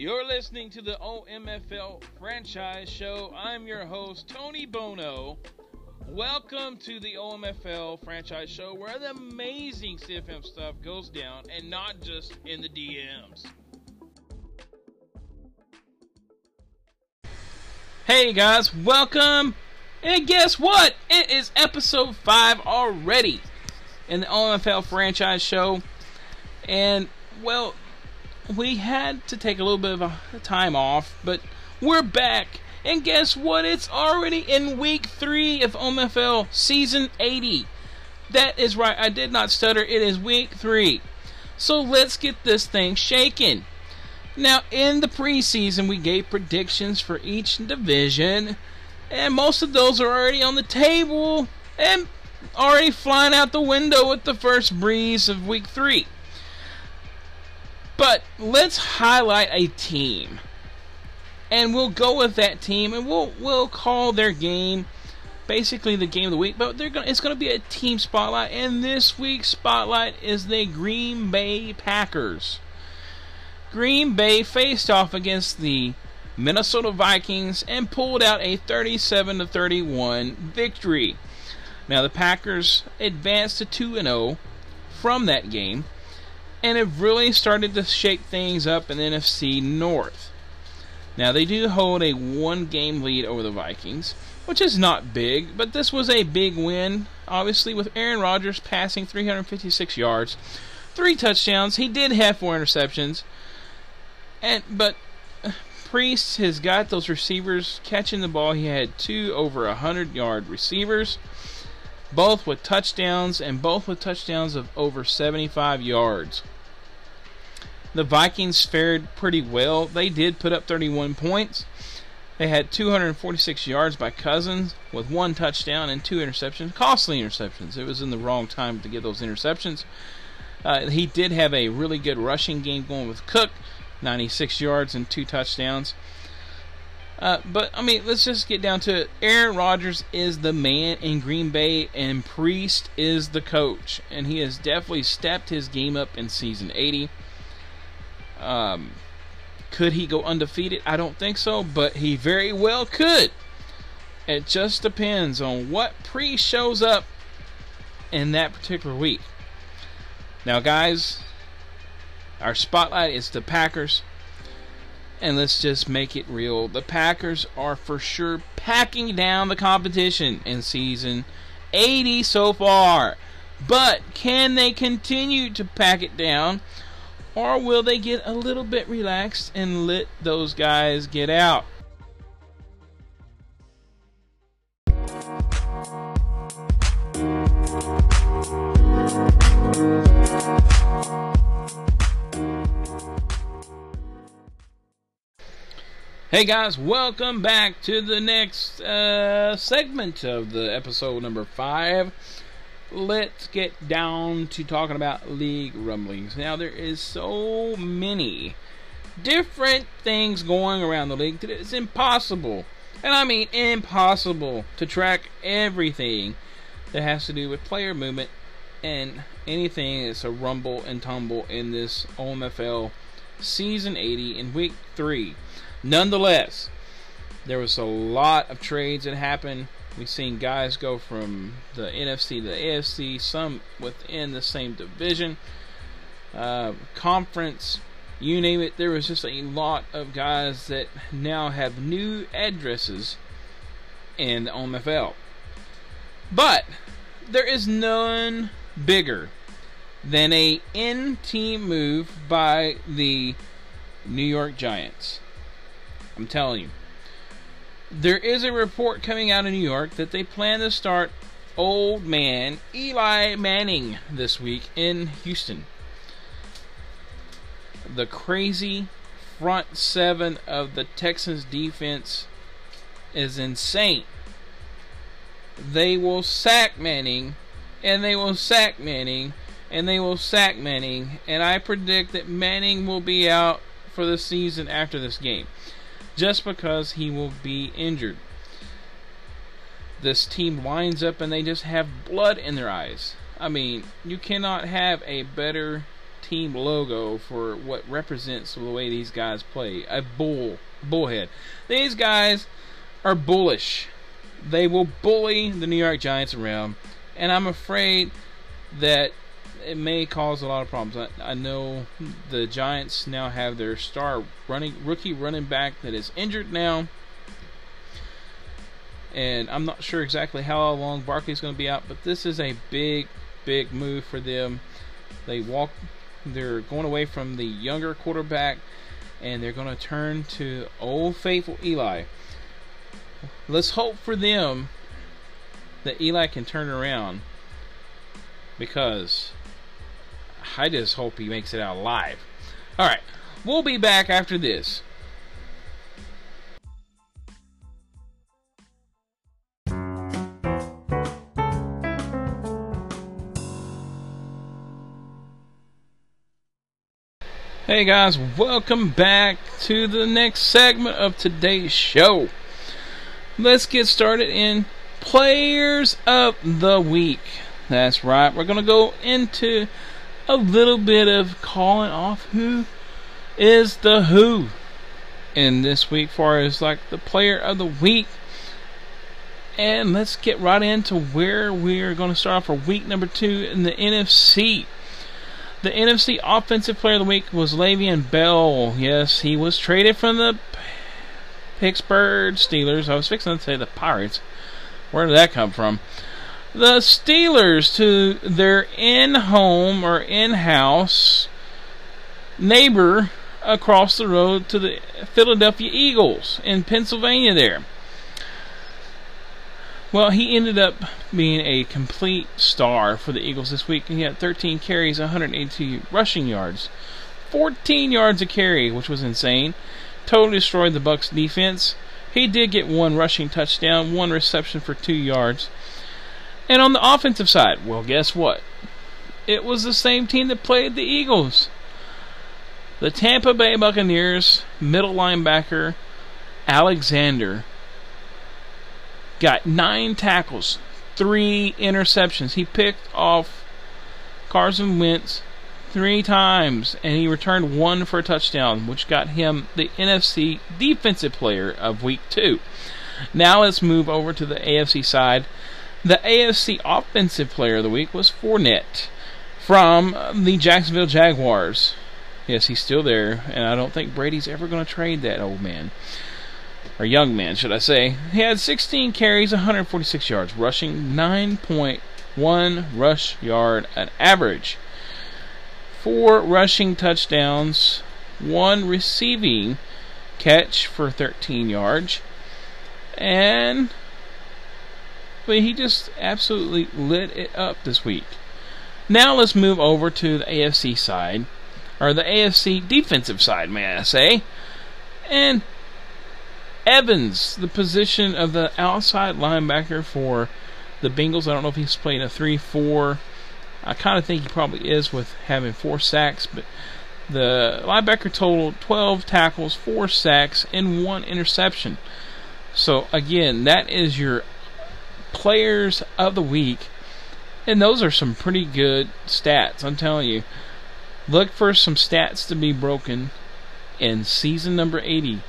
You're listening to the OMFL franchise show. I'm your host, Tony Bono. Welcome to the OMFL franchise show where the amazing CFM stuff goes down and not just in the DMs. Hey guys, welcome. And guess what? It is episode 5 already in the OMFL franchise show. And, well, we had to take a little bit of a time off, but we're back. And guess what? It's already in week three of OMFL season 80. That is right, I did not stutter. It is week three. So let's get this thing shaken. Now, in the preseason, we gave predictions for each division, and most of those are already on the table and already flying out the window with the first breeze of week three. But let's highlight a team. And we'll go with that team and we'll we'll call their game basically the game of the week, but they're going it's going to be a team spotlight and this week's spotlight is the Green Bay Packers. Green Bay faced off against the Minnesota Vikings and pulled out a 37 to 31 victory. Now the Packers advanced to 2 and 0 from that game and have really started to shake things up in NFC North. Now, they do hold a one game lead over the Vikings, which is not big, but this was a big win, obviously, with Aaron Rodgers passing 356 yards, three touchdowns. He did have four interceptions, and but uh, Priest has got those receivers catching the ball. He had two over 100 yard receivers, both with touchdowns, and both with touchdowns of over 75 yards. The Vikings fared pretty well. They did put up 31 points. They had 246 yards by Cousins with one touchdown and two interceptions. Costly interceptions. It was in the wrong time to get those interceptions. Uh, he did have a really good rushing game going with Cook, 96 yards and two touchdowns. Uh, but I mean, let's just get down to it. Aaron Rodgers is the man in Green Bay, and Priest is the coach, and he has definitely stepped his game up in season 80. Um, could he go undefeated? I don't think so, but he very well could. It just depends on what pre shows up in that particular week. Now, guys, our spotlight is the Packers. And let's just make it real. The Packers are for sure packing down the competition in season 80 so far. But can they continue to pack it down? Or will they get a little bit relaxed and let those guys get out? Hey guys, welcome back to the next uh, segment of the episode number five let's get down to talking about league rumblings. Now, there is so many different things going around the league that it's impossible, and I mean impossible, to track everything that has to do with player movement and anything that's a rumble and tumble in this OMFL season 80 in week 3. Nonetheless, there was a lot of trades that happened We've seen guys go from the NFC to the AFC, some within the same division, uh, conference, you name it. There was just a lot of guys that now have new addresses in the OMFL. But there is none bigger than a in-team move by the New York Giants. I'm telling you. There is a report coming out of New York that they plan to start old man Eli Manning this week in Houston. The crazy front seven of the Texans defense is insane. They will sack Manning, and they will sack Manning, and they will sack Manning, and I predict that Manning will be out for the season after this game just because he will be injured. This team winds up and they just have blood in their eyes. I mean, you cannot have a better team logo for what represents the way these guys play. A bull, bullhead. These guys are bullish. They will bully the New York Giants around, and I'm afraid that it may cause a lot of problems. I, I know the Giants now have their star running rookie running back that is injured now and I'm not sure exactly how long Barkley's going to be out, but this is a big, big move for them. They walk, they're going away from the younger quarterback, and they're going to turn to old faithful Eli. Let's hope for them that Eli can turn around, because I just hope he makes it out alive. All right, we'll be back after this. Hey guys, welcome back to the next segment of today's show. Let's get started in Players of the Week. That's right, we're going to go into a little bit of calling off who is the who in this week, far as like the Player of the Week. And let's get right into where we're going to start off for week number two in the NFC. The NFC Offensive Player of the Week was Le'Veon Bell. Yes, he was traded from the Pittsburgh Steelers. I was fixing to say the Pirates. Where did that come from? The Steelers to their in-home or in-house neighbor across the road to the Philadelphia Eagles in Pennsylvania there. Well, he ended up being a complete star for the Eagles this week. He had 13 carries, 182 rushing yards, 14 yards a carry, which was insane. Totally destroyed the Bucks defense. He did get one rushing touchdown, one reception for 2 yards. And on the offensive side, well, guess what? It was the same team that played the Eagles. The Tampa Bay Buccaneers middle linebacker Alexander got nine tackles, three interceptions. He picked off Carson Wentz three times, and he returned one for a touchdown, which got him the NFC Defensive Player of Week 2. Now let's move over to the AFC side. The AFC Offensive Player of the Week was Fournette from the Jacksonville Jaguars. Yes, he's still there, and I don't think Brady's ever going to trade that old man or young man, should I say. He had 16 carries, 146 yards, rushing 9.1 rush yard an average. Four rushing touchdowns, one receiving catch for 13 yards, and but he just absolutely lit it up this week. Now let's move over to the AFC side, or the AFC defensive side, may I say. And Evans, the position of the outside linebacker for the Bengals. I don't know if he's playing a 3 4. I kind of think he probably is with having four sacks, but the linebacker total 12 tackles, 4 sacks, and 1 interception. So, again, that is your players of the week. And those are some pretty good stats, I'm telling you. Look for some stats to be broken in season number 80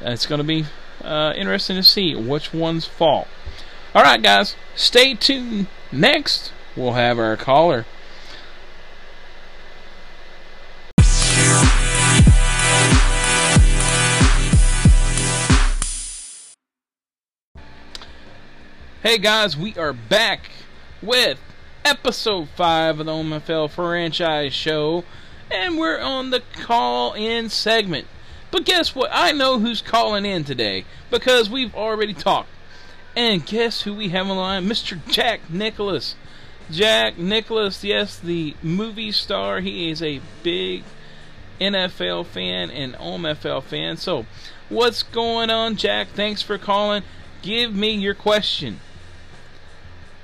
it's going to be uh, interesting to see which ones fall. All right, guys, stay tuned. Next, we'll have our caller. Hey guys, we are back with episode 5 of the OMFL Franchise Show, and we're on the call in segment. But guess what? I know who's calling in today because we've already talked. And guess who we have on line? Mr. Jack Nicholas. Jack Nicholas, yes, the movie star. He is a big NFL fan and OMFL fan. So, what's going on, Jack? Thanks for calling. Give me your question.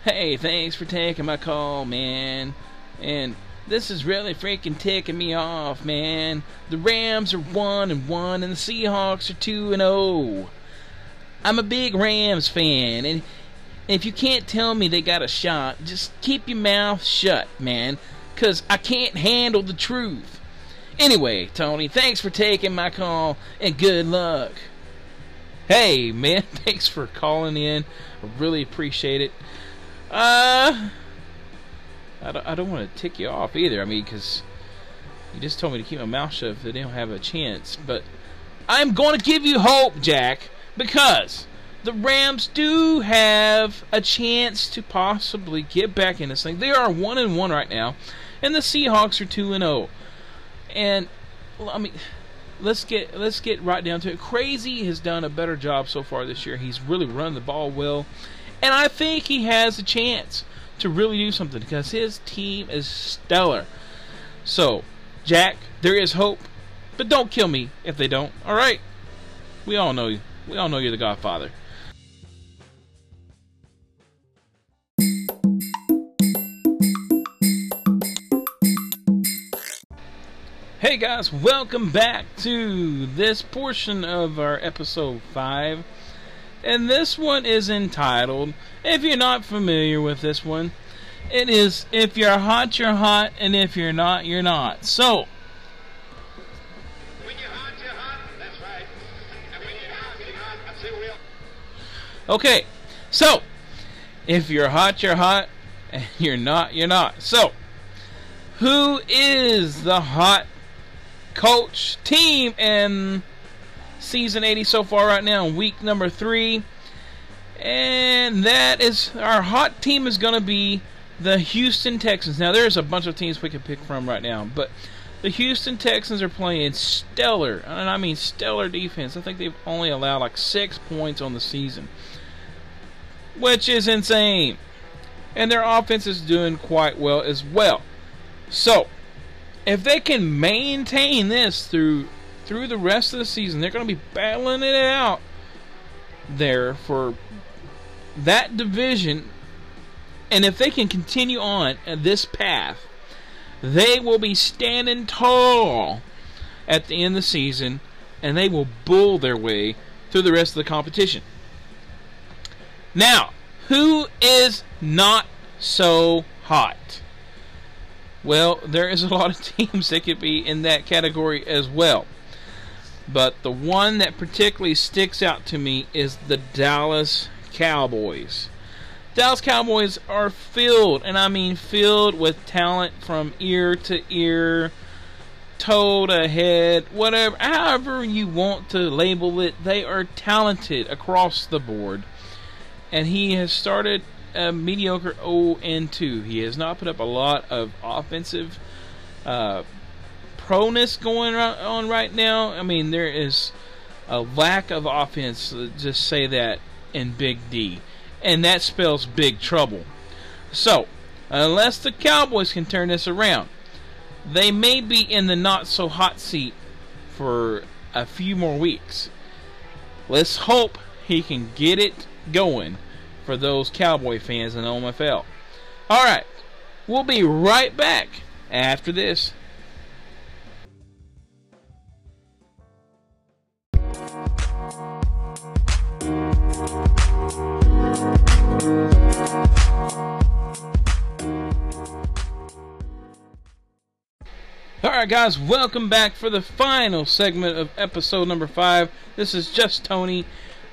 Hey, thanks for taking my call, man. And this is really freaking ticking me off, man. The Rams are 1 and 1 and the Seahawks are 2 and 0. I'm a big Rams fan and if you can't tell me they got a shot, just keep your mouth shut, man. because I can't handle the truth. Anyway, Tony, thanks for taking my call and good luck. Hey, man, thanks for calling in. I really appreciate it. Uh, I don't, I don't want to tick you off either. I mean, because you just told me to keep my mouth shut if they don't have a chance. But I'm going to give you hope, Jack, because the Rams do have a chance to possibly get back in this thing. They are one and one right now, and the Seahawks are two and zero. Oh. And I mean, let's get let's get right down to it. Crazy has done a better job so far this year. He's really run the ball well, and I think he has a chance to really do something because his team is stellar. So, Jack, there is hope, but don't kill me if they don't. All right, we all know you. We all know you're the Godfather. Hey guys, welcome back to this portion of our episode 5. And this one is entitled, if you're not familiar with this one, it is If You're Hot, You're Hot, and If You're Not, You're Not. So, Okay, so if you're hot, you're hot, and you're not, you're not. So, who is the hot coach team in season 80 so far right now, week number three. And that is our hot team is going to be the Houston Texans. Now, there's a bunch of teams we can pick from right now, but the Houston Texans are playing stellar, and I mean stellar defense. I think they've only allowed like six points on the season, which is insane. And their offense is doing quite well as well. So, if they can maintain this through through the rest of the season, they're going to be battling it out there for that division. And if they can continue on this path, they will be standing tall at the end of the season and they will bull their way through the rest of the competition. Now, who is not so hot? Well, there is a lot of teams that could be in that category as well. But the one that particularly sticks out to me is the Dallas Cowboys. Dallas Cowboys are filled, and I mean filled with talent from ear to ear, toe to head, whatever, however you want to label it. They are talented across the board. And he has started a mediocre 0 and 2. He has not put up a lot of offensive uh, proness going on right now. I mean, there is a lack of offense. Just say that in Big D, and that spells big trouble. So, unless the Cowboys can turn this around, they may be in the not so hot seat for a few more weeks. Let's hope he can get it going for those Cowboy fans in the OMFL. Alright, we'll be right back after this. Alright guys, welcome back for the final segment of episode number 5. This is just Tony,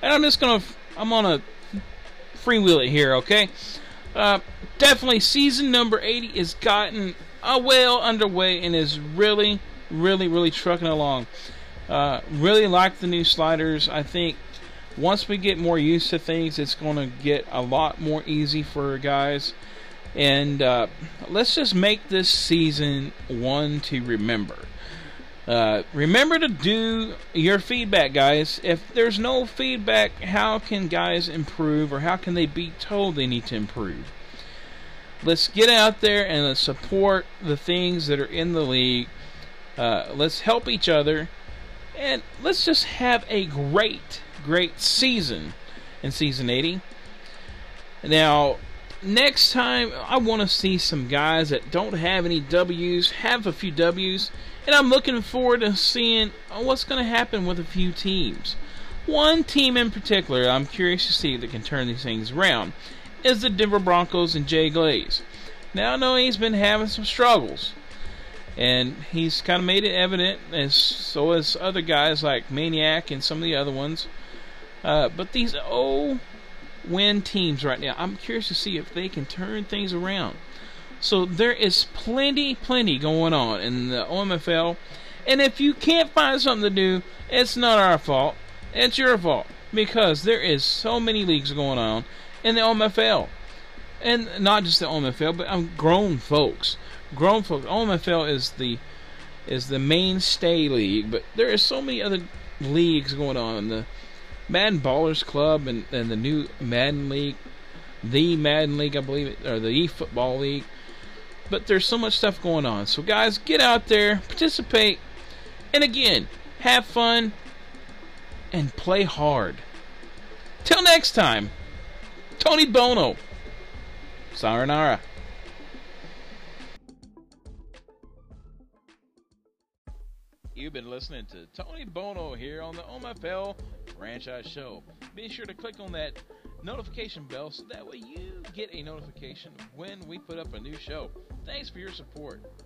and I'm just gonna, I'm on a freewheel it here, okay? Uh, definitely, season number 80 is gotten uh, well underway and is really, really, really trucking along. Uh, really like the new sliders. I think once we get more used to things, it's to get a lot more easy for guys. And uh, let's just make this season one to remember. Uh, remember to do your feedback, guys. If there's no feedback, how can guys improve or how can they be told they need to improve? Let's get out there and let's support the things that are in the league. Uh, let's help each other. And let's just have a great, great season in season 80. Now, next time, I want to see some guys that don't have any W's have a few W's and I'm looking forward to seeing what's going to happen with a few teams. One team in particular I'm curious to see that can turn these things around is the Denver Broncos and Jay Glaze. Now I know he's been having some struggles. And he's kind of made it evident, as so as other guys like Maniac and some of the other ones. Uh, but these oh win teams right now, I'm curious to see if they can turn things around. So there is plenty, plenty going on in the OMFL. And if you can't find something to do, it's not our fault. It's your fault. Because there is so many leagues going on in the OMFL. And not just the OMFL, but um, grown folks. Grown folks. OMFL is the is the mainstay league, but there is so many other leagues going on. in The Madden Ballers Club and, and the new Madden League, the Madden League, I believe, it, or the E Football League. But there's so much stuff going on. So, guys, get out there, participate, and again, have fun and play hard. Till next time, Tony Bono. Sayonara. Listening to Tony Bono here on the OMFL Franchise Show. Be sure to click on that notification bell so that way you get a notification when we put up a new show. Thanks for your support.